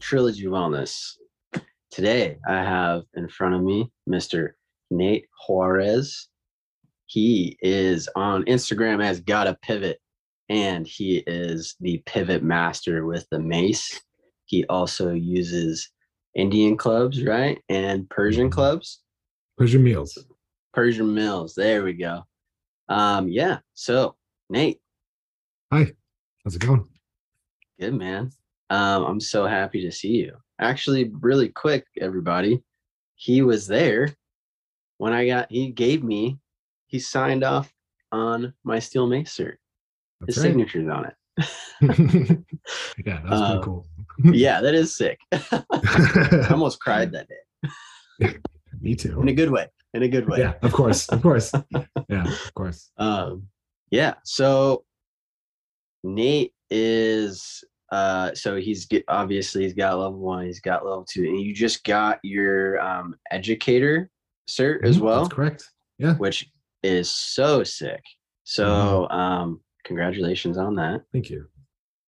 Trilogy Wellness. Today, I have in front of me Mr. Nate Juarez. He is on Instagram as Gotta Pivot, and he is the pivot master with the mace. He also uses Indian clubs, right? And Persian clubs. Persian meals. Persian mills. There we go. Um, yeah. So, Nate, Hi. How's it going? Good man. Um, I'm so happy to see you. Actually, really quick, everybody. He was there when I got. He gave me. He signed off on my steel mace cert. His right. signature's on it. yeah, that was Uh, pretty cool. yeah, that is sick. I almost cried that day Me too. in a good way. In a good way. Yeah, of course, of course. Yeah, of course. Um, yeah. So Nate is uh so he's get, obviously he's got level one, he's got level two, and you just got your um educator cert as Mhm, well, That's correct. Yeah. which is so sick. So Mm-hmm. um congratulations on that. Thank you.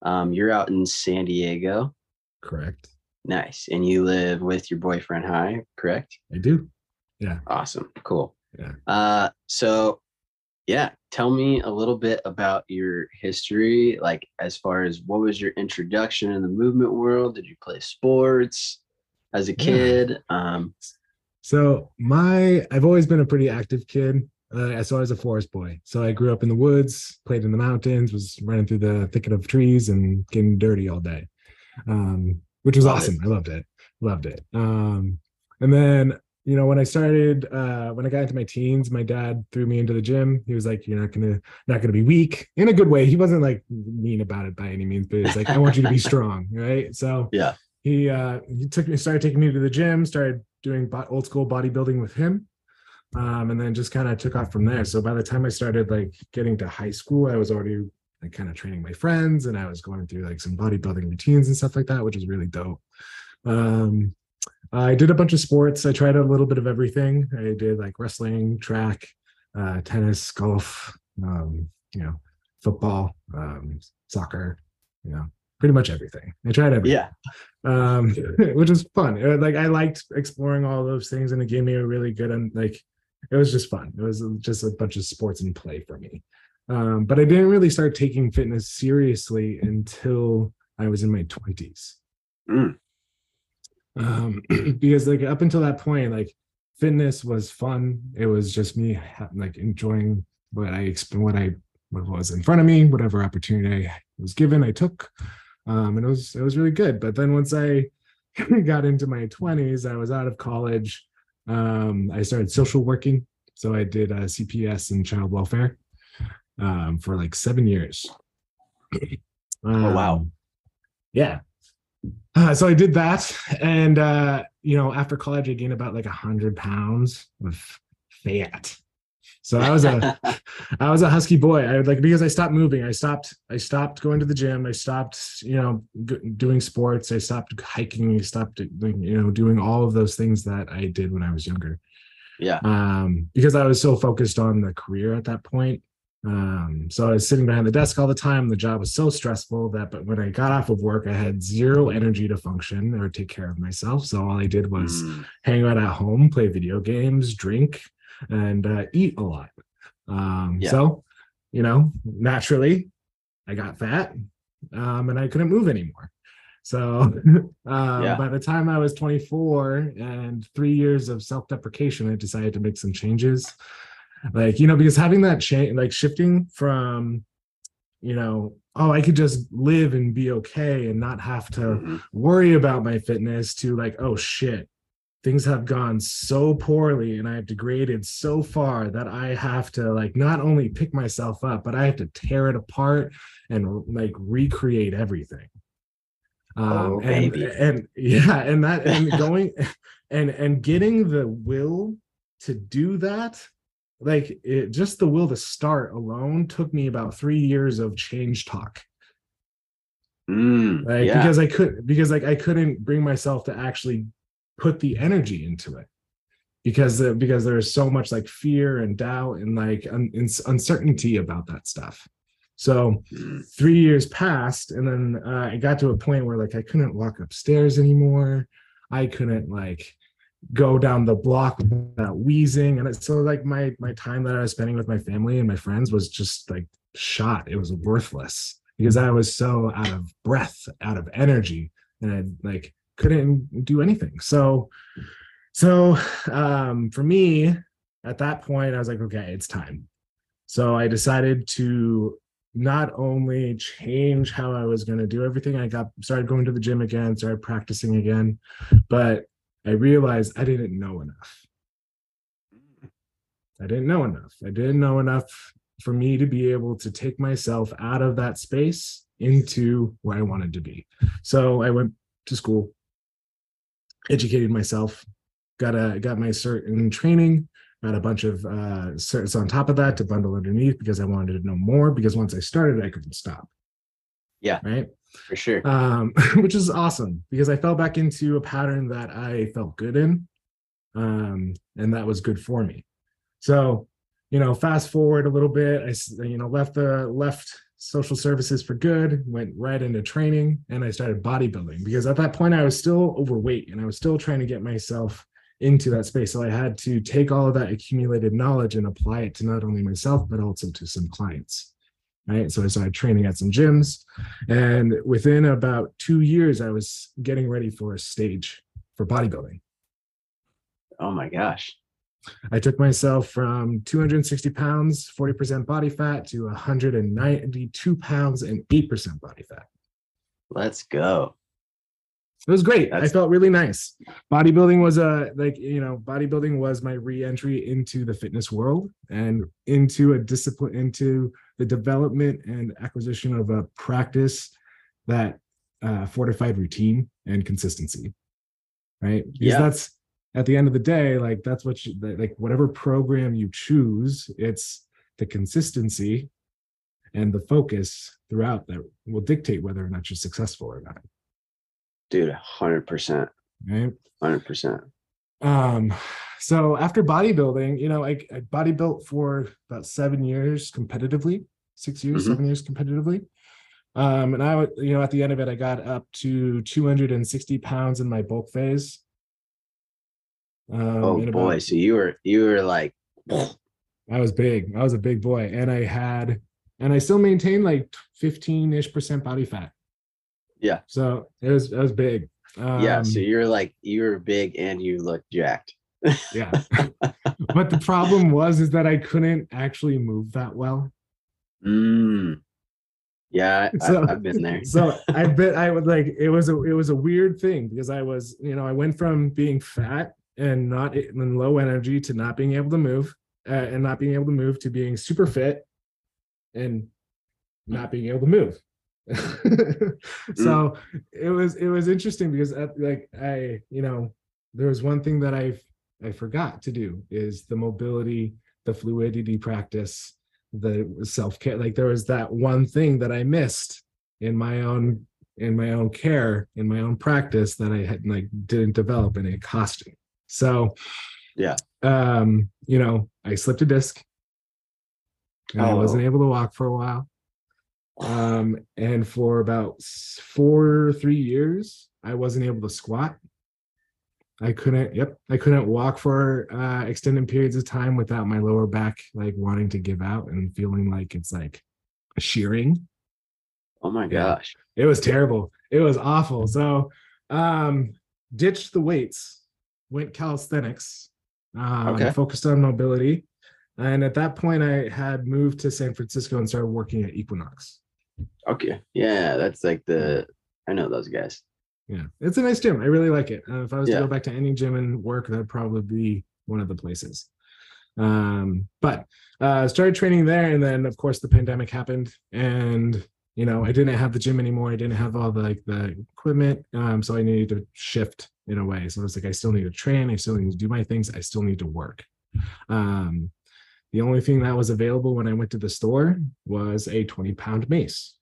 Um you're out in San Diego. Correct. Nice. And you live with your boyfriend high, correct? I do. Yeah. Awesome. Cool. Yeah. Uh so yeah, tell me a little bit about your history, like as far as what was your introduction in the movement world? Did you play sports as a Yeah. kid? Um So my, I've always been a pretty active kid. Uh, so I was a forest boy. So I grew up in the woods, played in the mountains, was running through the thicket of trees and getting dirty all day, um, which was Love it. awesome. I loved it. Loved it. Um, and then, you know, when I started, uh, when I got into my teens, my dad threw me into the gym. He was like, "You're not gonna, not gonna be weak." In a good way. He wasn't like mean about it by any means, but it's like, "I want you to be strong." Right. So Yeah. he uh he took me started taking me to the gym started doing old school bodybuilding with him um and then just kind of took off from there so by the time i started like getting to high school i was already like kind of training my friends and i was going through like some bodybuilding routines and stuff like that which was really dope um i did a bunch of sports. I tried a little bit of everything. I did like wrestling track uh tennis golf um you know football um soccer you know pretty much everything. I tried everything. Yeah. um which was fun. Uh, like i liked exploring all those things and it gave me a really good and like it was just fun. It was just a bunch of sports and play for me. Um but i didn't really start taking fitness seriously until i was in my 20s Mm. Um because like up until that point like fitness was fun. It was just me like enjoying what i what i what was in front of me whatever opportunity i was given i took. Um and it was it was really good. But then once i got into my 20s i was out of college. Um i started social working. So i did uh, cps and child welfare um for like seven years. Oh, wow. Um, yeah uh, so I did that, and uh, you know, after college, I gained about like a hundred pounds of fat. So I was a, I was a husky boy. I would like because I stopped moving. I stopped. I stopped going to the gym. I stopped, you know, g- doing sports. I stopped hiking. I stopped, you know, doing all of those things that I did when I was younger. yeah. Um, because I was so focused on the career at that point. Um, so I was sitting behind the desk all the time. The job was so stressful that but when I got off of work, I had zero energy to function or take care of myself. So all I did was Mm. hang out at home, play video games, drink, and uh, eat a lot. Um, Yeah. So, you know, naturally, I got fat, um, and I couldn't move anymore. So, uh, Yeah. by the time I was 24 and three years of self-deprecation, I decided to make some changes. Like, you know, because having that change, like shifting from, you know, oh, I could just live and be okay and not have to Mhm. worry about my fitness to like, oh shit, things have gone so poorly and I've degraded so far that I have to like not only pick myself up, but I have to tear it apart and like recreate everything. Oh, Um, and, and yeah, and that and going and and getting the will to do that like it just the will to start alone took me about three years of change talk Mm. like yeah. because i could because like i couldn't bring myself to actually put the energy into it because uh, because there's so much like fear and doubt and like un- uncertainty about that stuff So Mm. three years passed, and then uh, it got to a point where like I couldn't walk upstairs anymore. I couldn't like go down the block without wheezing, and it, so like my my time that I was spending with my family and my friends was just like shot. It was worthless because I was so out of breath, out of energy, and I like couldn't do anything. So, so um, for me at that point, I was like, okay, it's time. So I decided to not only change how I was going to do everything, I got started going to the gym again, started practicing again, but I realized I didn't know enough. I didn't know enough. I didn't know enough for me to be able to take myself out of that space into where I wanted to be. So I went to school, educated myself, got a got my cert in training, got a bunch of uh certs on top of that to bundle underneath because I wanted to know more because once I started, I couldn't stop. Yeah. Right For sure. um, which is awesome because I fell back into a pattern that I felt good in, um, and that was good for me. So, you know, fast forward a little bit, I, you know left the left social services for good, went right into training, and I started bodybuilding because at that point I was still overweight and I was still trying to get myself into that space. So I had to take all of that accumulated knowledge and apply it to not only myself but also to some clients. Right. So I started training at some gyms. And within about two years, I was getting ready for a stage for bodybuilding. Oh my gosh. I took myself from 260 pounds, 40% body fat, to 192 pounds and 8% body fat. Let's go. It was great. I felt really nice. Bodybuilding was a like you know, bodybuilding was my re-entry into the fitness world and into a discipline, into the development and acquisition of a practice that uh, fortified routine and consistency. Right? Because Yeah. that's at the end of the day, like that's what you like. Whatever program you choose, it's the consistency and the focus throughout that will dictate whether or not you're successful or not. Dude, 100%. Right? 100%. um so after bodybuilding you know I, I bodybuilt for about seven years competitively six years Mhm. seven years competitively um and i would you know at the end of it i got up to 260 pounds in my bulk phase um Oh in boy. about- So you were you were like i was big i was a big boy and i had and i still maintained like 15ish percent body fat Yeah. so it was it was big um, yeah. So you're like you were big and you look jacked. yeah but the problem was is that i couldn't actually move that well Mm. Yeah, I, So- I've been there. so i bet i would like it was a it was a weird thing because i was you know i went from being fat and not in low energy to not being able to move uh, and not being able to move to being super fit and not being able to move so it was it was interesting because at, like i you know there was one thing that i i forgot to do is the mobility the fluidity practice the self-care like there was that one thing that i missed in my own in my own care in my own practice that i had like didn't develop and it cost me so Yeah. um you know i slipped a disc and i wasn't Oh. able to walk for a while um and for about four three years i wasn't able to squat i couldn't yep i couldn't walk for uh extended periods of time without my lower back like wanting to give out and feeling like it's like shearing Oh my Yeah. gosh. it was terrible it was awful so um ditched the weights went calisthenics um Okay. focused on mobility and at that point i had moved to san francisco and started working at equinox Okay. Yeah, that's like the I know those guys. Yeah, it's a nice gym. I really like it. Uh, if I was Yeah. to go back to any gym and work, that'd probably be one of the places. Um, but uh, started training there, and then of course the pandemic happened, and you know I didn't have the gym anymore. I didn't have all the like the equipment, um, so I needed to shift in a way. So it's like I still need to train. I still need to do my things. I still need to work. Um, the only thing that was available when I went to the store was a 20 pound mace.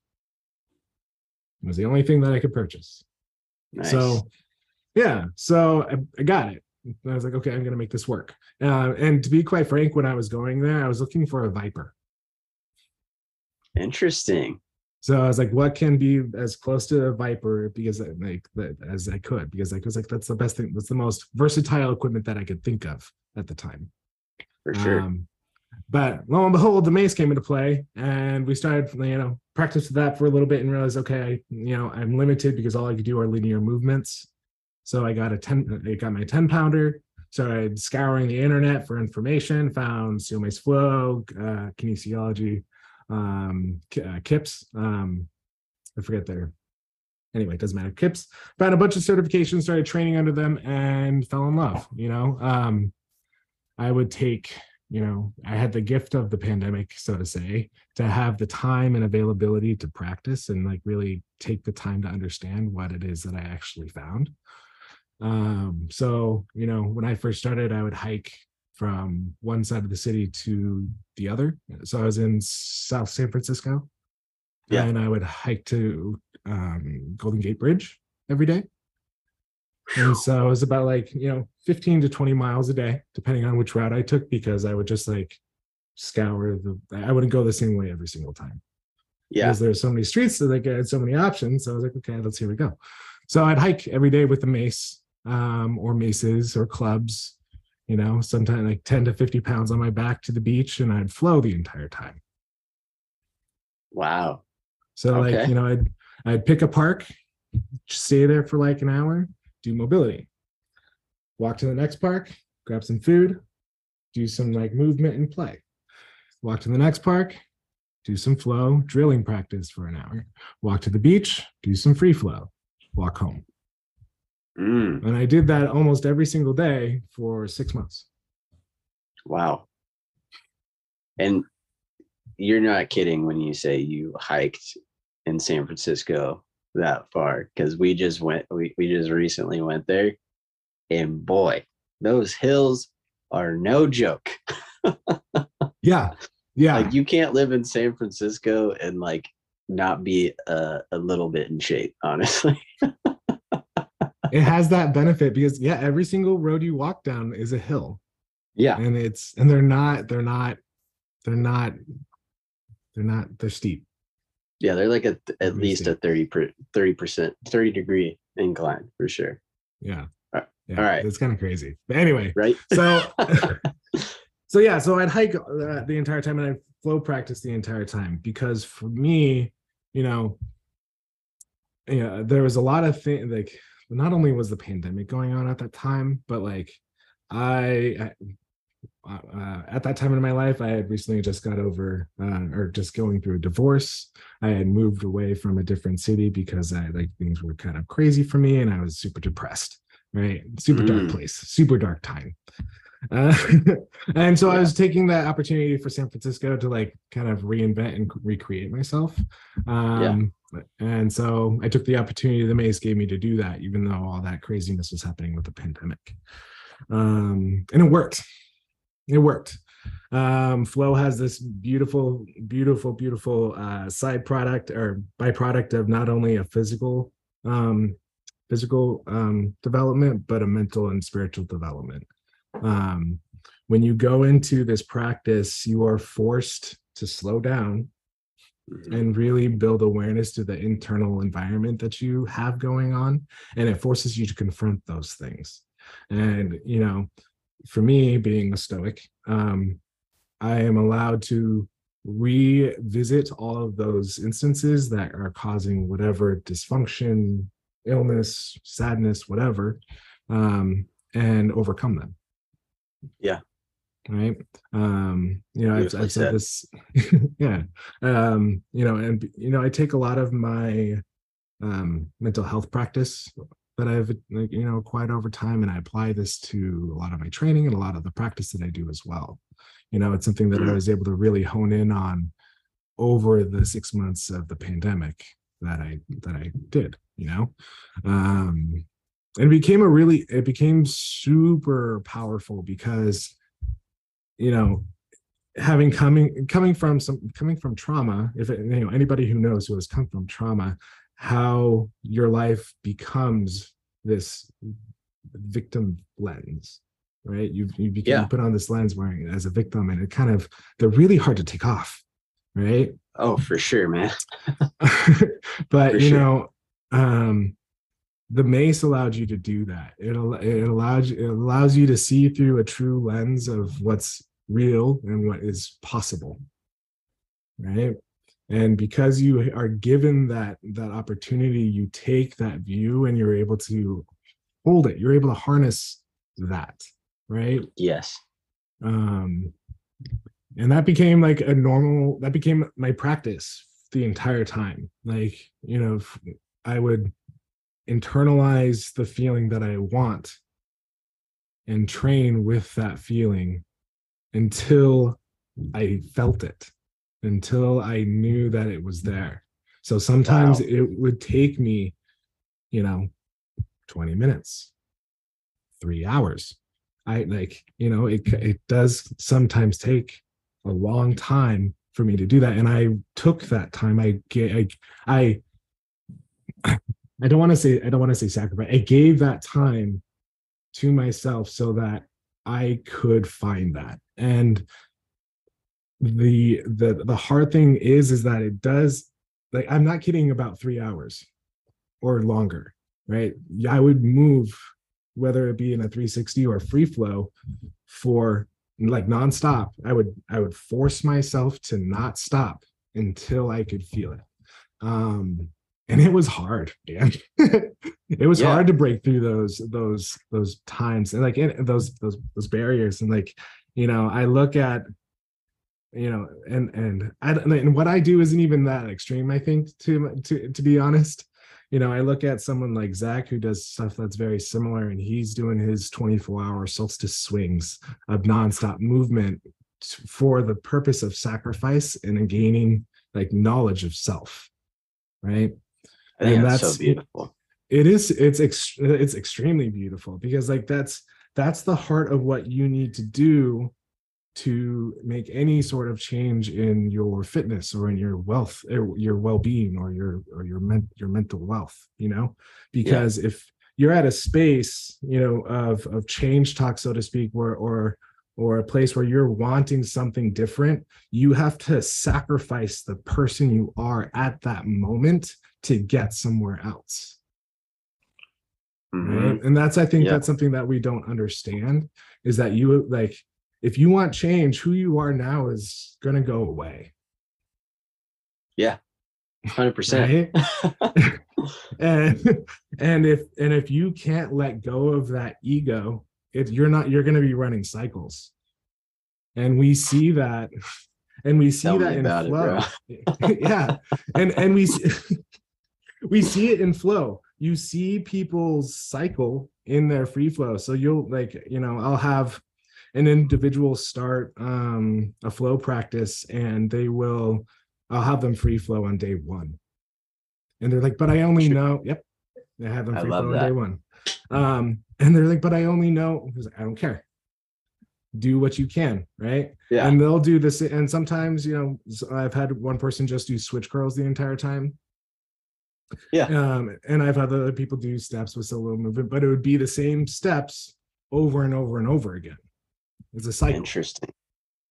It was the only thing that I could purchase. Nice. So, yeah, so I, I got it. I was like, okay, I'm gonna make this work. Uh, and to be quite frank, when I was going there, I was looking for a ViPR. Interesting. So I was like, what can be as close to a ViPR because I, like that as I could because I was like that's the best thing that's the most versatile equipment that I could think of at the time. For sure. Um, but lo and behold, the mace came into play, and we started, you know, practice with that for a little bit, and realized, okay, you know, I'm limited because all I could do are linear movements. So I got a ten, I got my ten pounder. Started scouring the internet for information. Found Steel Mace Flow, uh, kinesiology, um, uh, Kips. Um, I forget their. Anyway, it doesn't matter. Kips. Found a bunch of certifications. Started training under them, and fell in love. You know, um, I would take you know i had the gift of the pandemic so to say to have the time and availability to practice and like really take the time to understand what it is that i actually found. Um so you know when i first started i would hike from one side of the city to the other. So i was in south san francisco. Yeah. and i would hike to um golden gate bridge every day and so it was about like, you know, 15 to 20 miles a day, depending on which route I took, because I would just like scour the, I wouldn't go the same way every single time. Yeah. Because there's so many streets that like I had so many options. So I was like, okay, let's here we go. So I'd hike every day with the mace, um, or maces or clubs, you know, sometimes like 10 to 50 pounds on my back to the beach, and I'd flow the entire time. Wow. So like, you know, I'd I'd pick a park, stay there for like an hour, do mobility. Walk to the next park, grab some food, do some like movement and play. Walk to the next park, do some flow, drilling practice for an hour. Walk to the beach, do some free flow, walk home. Mm, And I did that almost every single day for six months. wow. And you're not kidding when you say you hiked in San Francisco that far because we just went we, we just recently went there and boy those hills are no joke Yeah. Yeah. like you can't live in san francisco and like not be a, a little bit in shape honestly it has that benefit because yeah, every single road you walk down is a hill. yeah and it's and they're not they're not they're not they're not they're steep yeah they're like a, at least a 30 per 30 percent 30 degree incline for sure. Yeah. Alright. yeah Alright. it's kind of crazy. But anyway right? so so yeah so i'd hike uh, the entire time and i'd flow practice the entire time because for me you know yeah there was a lot of things like not only was the pandemic going on at that time but like i, I uh, at that time in my life, I had recently just got over uh, or just going through a divorce. I had moved away from a different city because I like things were kind of crazy for me and I was super depressed. Right, super dark Mm. place, super dark time. Uh, and so I was taking that opportunity for San Francisco to like kind of reinvent and recreate myself. Um, And so I took the opportunity the mace gave me to do that, even though all that craziness was happening with the pandemic. Um, and it worked it worked. Um, Flow has this beautiful, beautiful, beautiful uh, side product or byproduct of not only a physical, um, physical um, development, but a mental and spiritual development. Um, when you go into this practice, you are forced to slow down and really build awareness to the internal environment that you have going on and it forces you to confront those things and you know for me being a stoic um i am allowed to revisit all of those instances that are causing whatever dysfunction illness sadness whatever um and overcome them Yeah. right um you know i've, I've said said. this yeah um you know and you know i take a lot of my um mental health practice that i've you know acquired over time and i apply this to a lot of my training and a lot of the practice that i do as well you know it's something that i Mhm. was able to really hone in on over the six months of the pandemic that i that i did you know um and it became a really it became super powerful because you know having coming coming from some coming from trauma if it, you know anybody who knows who has come from trauma how your life becomes this victim lens right you you become Yeah. put on this lens wearing it as a victim and it kind of they're really hard to take off right Oh, for sure, man. but For you sure. know, um, the mace allowed you to do that. It it allows it allows you to see through a true lens of what's real and what is possible, right? And because you are given that that opportunity, you take that view and you're able to hold it. You're able to harness that, right? Yes. um and that became like a normal that became my practice the entire time like you know i would internalize the feeling that i want and train with that feeling until i felt it until i knew that it was mm-hmm. there so sometimes Wow. it would take me you know 20 minutes 3 hours I like, you know, it it does sometimes take a long time for me to do that, and I took that time. I gave, I, I, I don't want to say I don't want to say sacrifice. I gave that time to myself so that I could find that. And the the the hard thing is is that it does like I'm not kidding about three hours or longer, right? Yeah, I would move whether it be in a 360 or free flow for like nonstop i would i would force myself to not stop until i could feel it um and it was hard man it was Yeah. hard to break through those those those times and like in, those those those barriers and like you know i look at you know and and i don't- and what i do isn't even that extreme i think to to to be honest you know, I look at someone like Zach who does stuff that's very similar, and he's doing his 24 hour solstice swings of nonstop movement for the purpose of sacrifice and gaining like knowledge of self. Right. And that's, that's- so beautiful. It is, it's, ex- it's extremely beautiful because like that's, that's the heart of what you need to do to make any sort of change in your fitness or in your wealth or your well-being or your or your men, your mental wealth you know because if you're at a space you know of of change talk so to speak where or or a place where you're wanting something different you have to sacrifice the person you are at that moment to get somewhere else Mhm. right and that's i think Yeah. that's something that we don't understand is that you like if you want change who you are now is going to go away. Yeah. 100%. right? And and if and if you can't let go of that ego it you're not you're going to be running cycles. And we see that and we see Tell that in about it, flow. Yeah. And and we we see it in flow. You see people's cycle in their free flow. So you'll like you know i'll have an individual start um a flow practice and they will i'll have them free flow on day one. And they're like but i only know yep i have them free flow on day one. Um and they're like but i only know I was like, i don't care. Do what you can right? Yeah. and they'll do this and sometimes you know i've had one person just do switch curls the entire time. Yeah. um and i've had other people do steps with solo movement but it would be the same steps over and over and over again it's a cycle Interesting.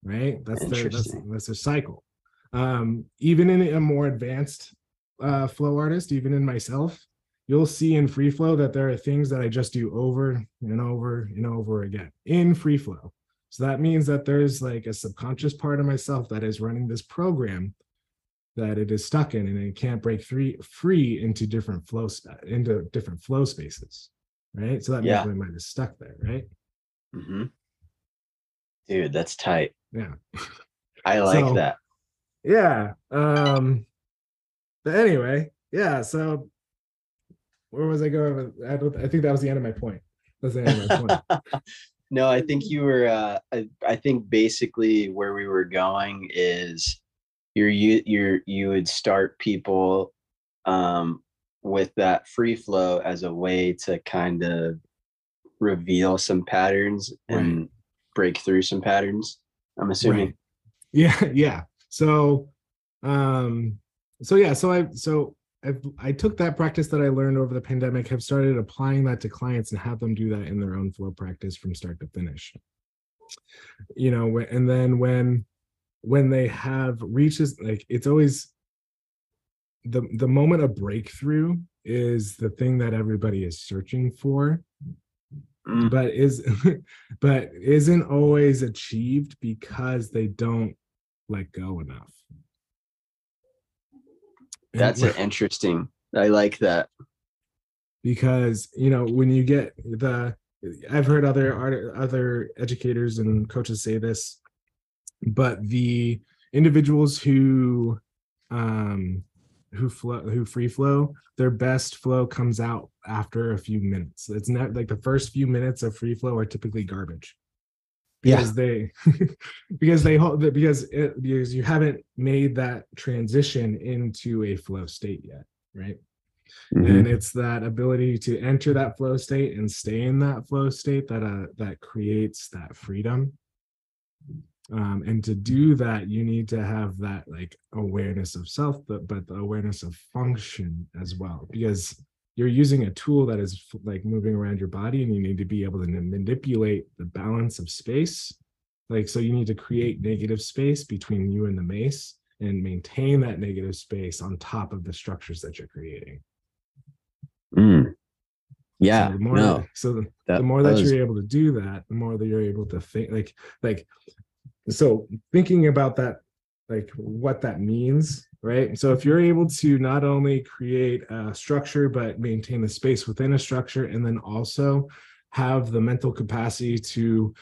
right? That's their that's, that's their cycle. Um even in a more advanced uh flow artist even in myself you'll see in free flow that there are things that i just do over and over and over again in free flow. So that means that there's like a subconscious part of myself that is running this program that it is stuck in and it can't break free free into different flow into different flow spaces right? So that Yeah. means my mind is stuck there right? Hmm Dude, that's tight. yeah I like So- that. yeah um but anyway yeah so where was i going with i don't i think that was the end of my point that's the end of my point no, I think you were. Uh, I, I think basically where we were going is you're you you're you would start people um, with that free flow as a way to kind of reveal some patterns and break through some patterns. I'm assuming. Right. yeah yeah so um so yeah so i so i i took that practice that i learned over the pandemic have started applying that to clients and have them do that in their own flow practice from start to finish you know and then when when they have reaches like it's always the the moment of breakthrough is the thing that everybody is searching for Mm. but is but isn't always achieved because they don't let go enough And That's an interesting. I like that. because you know when you get the i've heard other art other educators and coaches say this but the individuals who um who flow who free flow their best flow comes out after a few minutes it's not like the first few minutes of free flow are typically garbage Yeah. because they because they hold because it, because you haven't made that transition into a flow state yet right Mhm. and it's that ability to enter that flow state and stay in that flow state that uh that creates that freedom um and to do that you need to have that like awareness of self but but the awareness of function as well because you're using a tool that is like moving around your body and you need to be able to manipulate the balance of space like so you need to create negative space between you and the mace and maintain that negative space on top of the structures that you're creating Mm. Yeah. so the more no. so the, That, the more that, was- you're able to do that the more that you're able to think like like so thinking about that like what that means right? So if you're able to not only create a structure but maintain the space within a structure and then also have the mental capacity to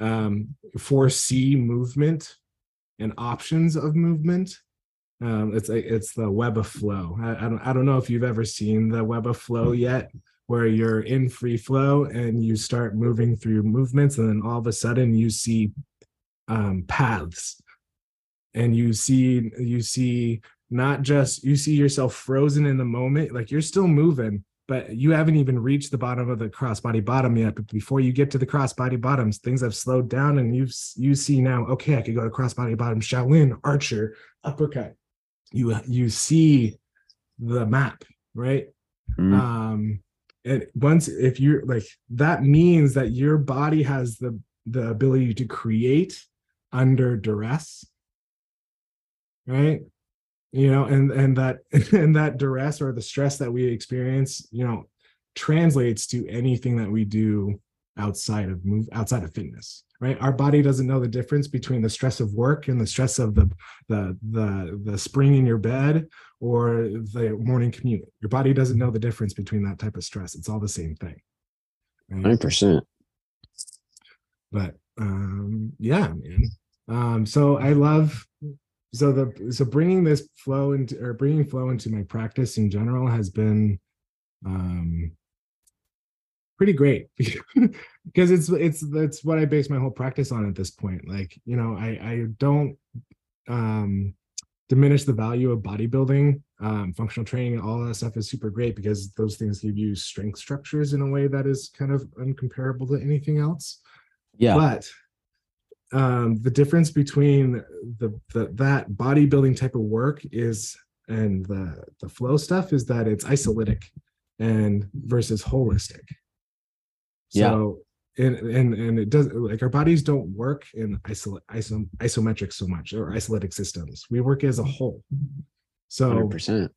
um, foresee movement and options of movement um, it's a, it's the web of flow. I, I don't i don't know if you've ever seen the web of flow yet where you're in free flow and you start moving through movements and then all of a sudden you see um, paths. And you see you see not just you see yourself frozen in the moment like you're still moving but you haven't even reached the bottom of the crossbody bottom yet but before you get to the crossbody bottoms things have slowed down and you you see now okay i could go to crossbody bottom shaolin archer uppercut. You you see the map right? Mm. um and once if you're like that means that your body has the the ability to create under duress right? You know and and that and that duress or the stress that we experience you know translates to anything that we do outside of move outside of fitness right? Our body doesn't know the difference between the stress of work and the stress of the the the the spring in your bed or the morning commute. Your body doesn't know the difference between that type of stress. It's all the same thing right? 100%. but um yeah man um so i love so the so bringing this flow into or bringing flow into my practice in general has been um pretty great. Because it's it's that's what i base my whole practice on at this point. Like you know i i don't um diminish the value of bodybuilding um functional training and all that stuff is super great because those things give you strength structures in a way that is kind of uncomparable to anything else. Yeah. but um the difference between the, the that bodybuilding type of work is and the the flow stuff is that it's isolatic and versus holistic Yeah. so and and and it does like our bodies don't work in iso, iso isometric so much or isolytic systems we work as a whole so 100%.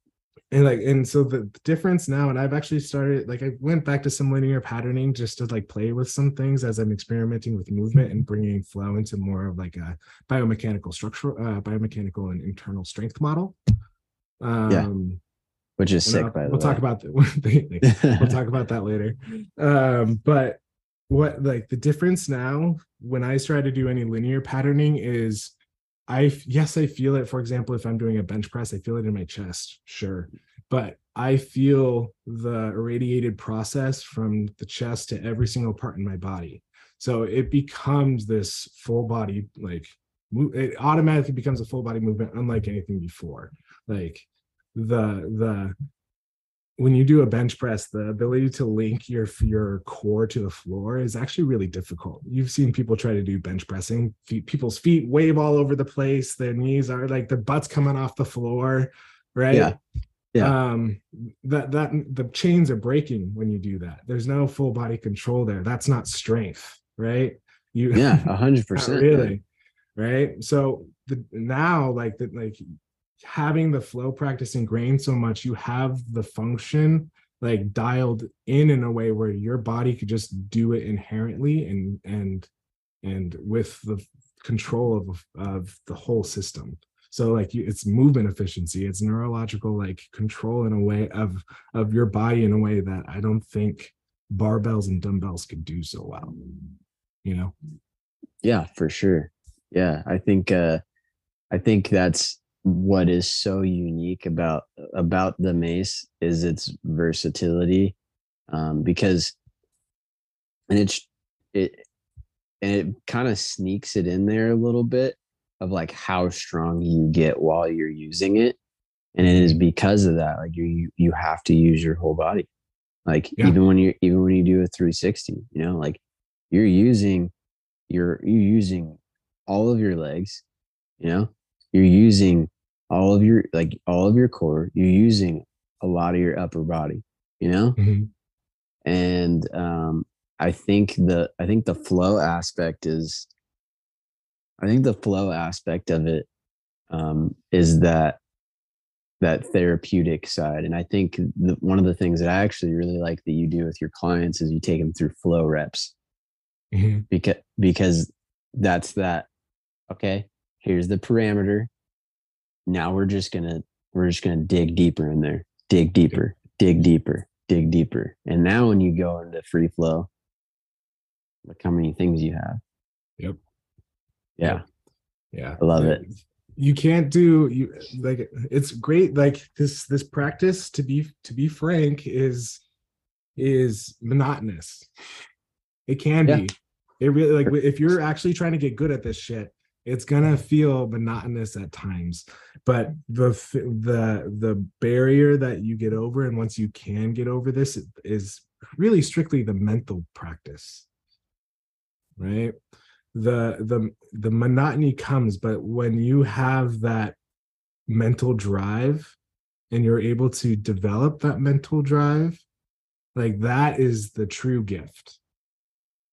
And like and so the difference now and i've actually started like i went back to some linear patterning just to like play with some things as i'm experimenting with movement and bringing flow into more of like a biomechanical structural uh, biomechanical and internal strength model. Um Which is sick, I'll- by the we'll way. talk about that we'll talk about that later. Um but what like the difference now when i try to do any linear patterning is i yes i feel it. For example if i'm doing a bench press i feel it in my chest sure. But i feel the irradiated process from the chest to every single part in my body. So it becomes this full body like it automatically becomes a full body movement unlike anything before. Like the the when you do a bench press the ability to link your your core to the floor is actually really difficult you've seen people try to do bench pressing feet, people's feet wave all over the place their knees are like their butts coming off the floor right Yeah. Yeah. um that that the chains are breaking when you do that there's no full body control there that's not strength right you yeah. 100%. not man. really right so the now like the like having the flow practice ingrained so much you have the function like dialed in in a way where your body could just do it inherently and and and with the control of of the whole system. So like you, it's movement efficiency it's neurological like control in a way of of your body in a way that i don't think barbells and dumbbells could do so well you know? Yeah for sure. Yeah i think uh i think that's what is so unique about about the mace is its versatility um because and it's it and it kind of sneaks it in there a little bit of like how strong you get while you're using it and it is because of that like you you have to use your whole body. Like Yeah. even when you even when you do a 360 you know like you're using you're you're using all of your legs you know? You're using all of your like all of your core you're using a lot of your upper body you know Mhm. and um i think the i think the flow aspect is i think the flow aspect of it um is that that therapeutic side and i think the, one of the things that i actually really like that you do with your clients is you take them through flow reps Mhm. because because that's that okay here's the parameter now we're just gonna we're just gonna dig deeper in there. Dig deeper dig deeper dig deeper. And now when you go into free flow look how many things you have. Yep. yeah. Yeah. I love it. you can't do you like it's great like this this practice to be to be frank is is monotonous. It can Yeah. be. It really like if you're actually trying to get good at this shit it's gonna feel monotonous at times but the the the barrier that you get over and once you can get over this is really strictly the mental practice right? The the the monotony comes but when you have that mental drive and you're able to develop that mental drive like that is the true gift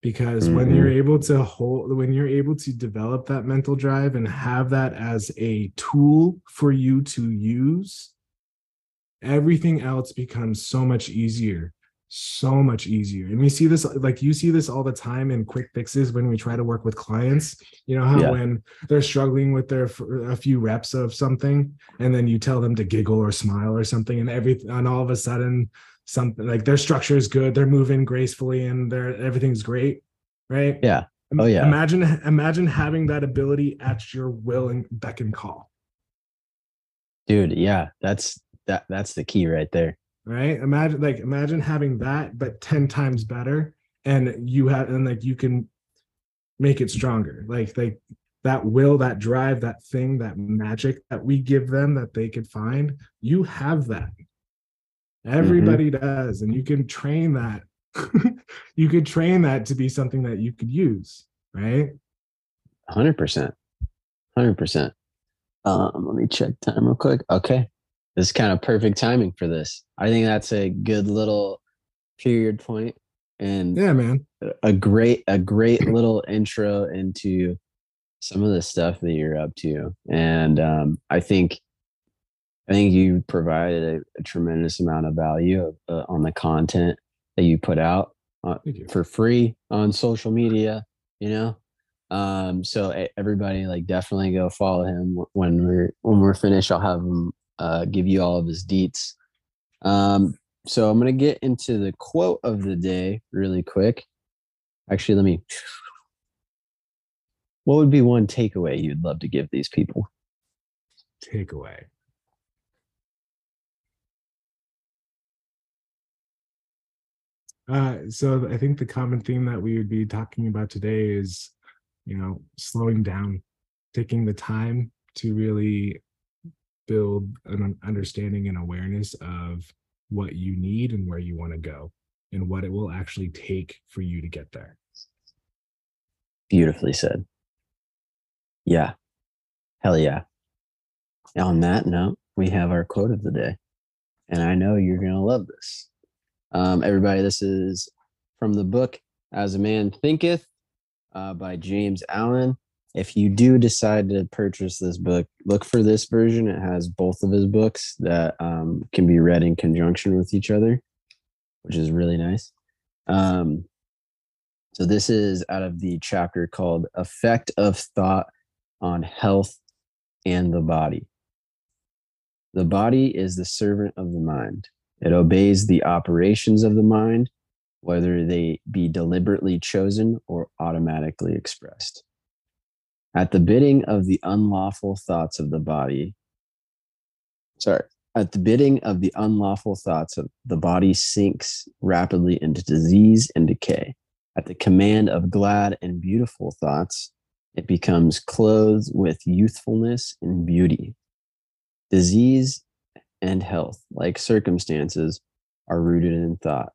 because when you're mm-hmm. able to hold when you're able to develop that mental drive and have that as a tool for you to use everything else becomes so much easier so much easier. And we see this like you see this all the time in quick fixes when we try to work with clients. You know how Yeah. when they're struggling with their a few reps of something and then you tell them to giggle or smile or something and everything and all of a sudden something like their structure is good they're moving gracefully and their everything's great right? Yeah. Oh, yeah. imagine imagine having that ability at your will and beck and call. Dude yeah that's that that's the key right there. Right? Imagine like imagine having that but 10 times better and you have and like you can make it stronger. Like like that will that drive that thing that magic that we give them that they could find you have that everybody does and you can train that. You could train that to be something that you could use right? 100% 100% um let me check time real quick. Okay. This is kind of perfect timing for this. I think that's a good little period point and yeah man. a great a great little intro into some of the stuff that you're up to. And um, i think i think you provided a, a tremendous amount of value uh, on the content that you put out uh, you. for free on social media you know? Um so everybody like definitely go follow him when we're when we're finished. I'll have him uh give you all of his deets. Um so i'm gonna get into the quote of the day really quick. Actually let me what would be one takeaway you'd love to give these people? Takeaway Uh, so I think the common theme that we would be talking about today is, you know, slowing down, taking the time to really build an understanding and awareness of what you need and where you want to go and what it will actually take for you to get there. beautifully said. Yeah. Hell yeah. On that note we have our quote of the day and i know you're gonna love this um, everybody this is from the book as a man thinketh uh, by james allen if you do decide to purchase this book, look for this version. It has both of his books that um, can be read in conjunction with each other, which is really nice. Um, so this is out of the chapter called Effect of Thought on Health and the Body. The body is the servant of the mind. It obeys the operations of the mind, whether they be deliberately chosen or automatically expressed. At the bidding of the unlawful thoughts of the body, sorry, at the bidding of the unlawful thoughts of the body sinks rapidly into disease and decay. At the command of glad and beautiful thoughts, it becomes clothed with youthfulness and beauty. Disease and health, like circumstances, are rooted in thought.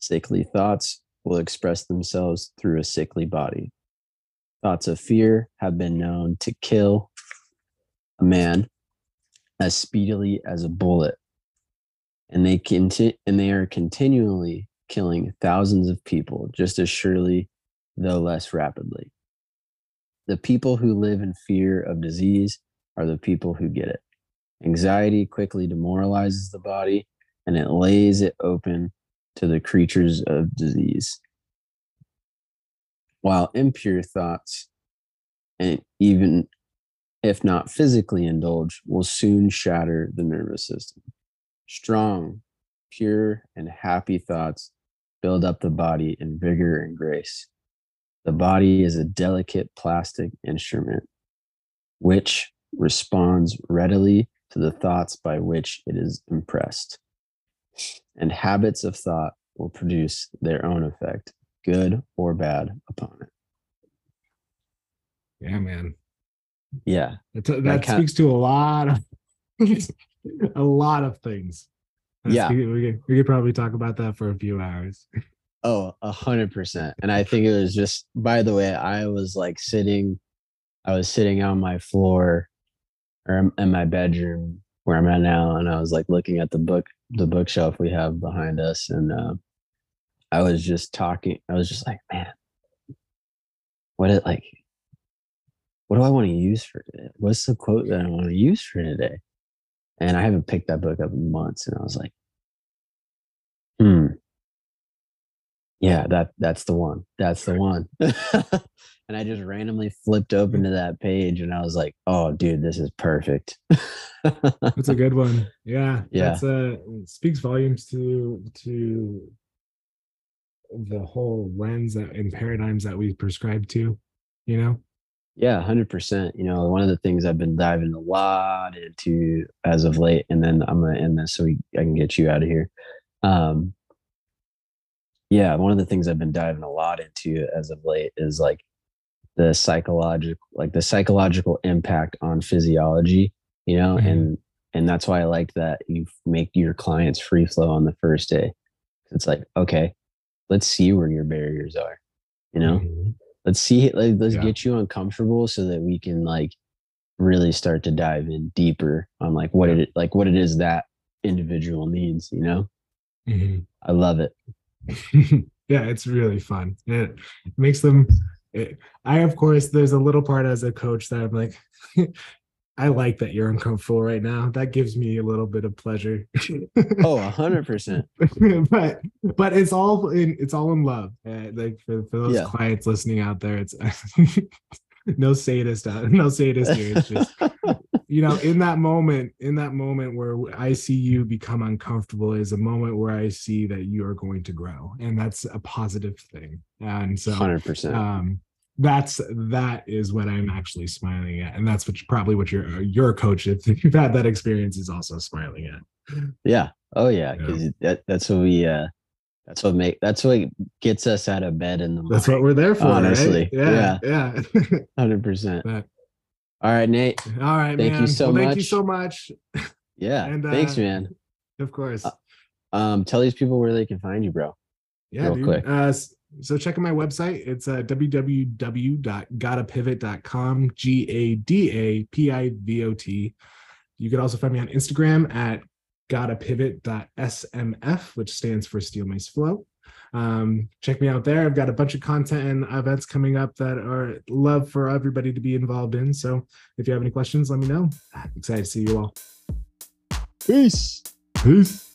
Sickly thoughts will express themselves through a sickly body. Thoughts of fear have been known to kill a man as speedily as a bullet, and they conti- and they are continually killing thousands of people just as surely, though less rapidly. The people who live in fear of disease are the people who get it. Anxiety quickly demoralizes the body and it lays it open to the creatures of disease. While impure thoughts, and even if not physically indulged, will soon shatter the nervous system. Strong, pure, and happy thoughts build up the body in vigor and grace. The body is a delicate plastic instrument which responds readily to the thoughts by which it is impressed. And habits of thought will produce their own effect, good or bad, upon it. Yeah, man. Yeah. That, that, speaks to a lot of a lot of things. That's- Yeah. we, we could, we could probably talk about that for a few hours. Oh, a hundred percent. And I think it was just, by the way, I was like sitting, I was sitting on my floor or in- my bedroom where I'm at now. And I was like looking at the book, the bookshelf we have behind us. And uh, I was just talking, I was just like, man, what it like, what do I want to use for today? What's the quote that I want to use for today? And I haven't picked that book up in months. And I was like, hmm. Yeah, that that's the one. That's the one. and I just randomly flipped open to that page and I was like, oh dude, this is perfect. That's a good one. Yeah. Yeah. That's uh it speaks volumes to to the whole lens that, and paradigms that we prescribe to, you know? Yeah, hundred percent. You know, one of the things I've been diving a lot into as of late, and then I'm gonna end this so we I can get you out of here. Um, yeah, one of the things I've been diving a lot into as of late is like the psychological, like the psychological impact on physiology. You know, Mhm. and and that's why I like that you make your clients free flow on the first day. It's like, okay, let's see where your barriers are. You know, Mhm. let's see like, let's Yeah. get you uncomfortable so that we can like really start to dive in deeper on like what it like what it is that individual needs you know Mhm. i love it yeah, it's really fun. It makes them. It, I, of course, there's a little part as a coach that I'm like, I like that you're uncomfortable right now. That gives me a little bit of pleasure. oh a hundred percent but but it's all in it's all in love. Uh, like for, for those Yeah. clients listening out there, it's no sadist out, no sadist here. It's just you know, in that moment, in that moment where I see you become uncomfortable is a moment where I see that you are going to grow. And that's a positive thing. And so 100% um that's that is what I'm actually smiling at. And that's what probably what your your coach, if you've had that experience, is also smiling at. yeah oh yeah Yeah. because that, that's what we uh that's what make that's what gets us out of bed in the morning That's what we're there for. Honestly, right? Yeah. Yeah. 100% But- all right nate all right, Thank you so well, thank you much. so much. yeah And, thanks uh, man Of course. Uh, um tell these people where they can find you bro Yeah, real dude. quick. Uh, so check out my website. It's uh, www.gadapivot.com. G A D A P I V O T. You can also find me on Instagram at gadapivot.smf, which stands for Steel Mace Flow. Um, check me out there. I've got a bunch of content and events coming up that are love for everybody to be involved in. So if you have any questions, let me know. I'm excited to see you all. Peace. Peace.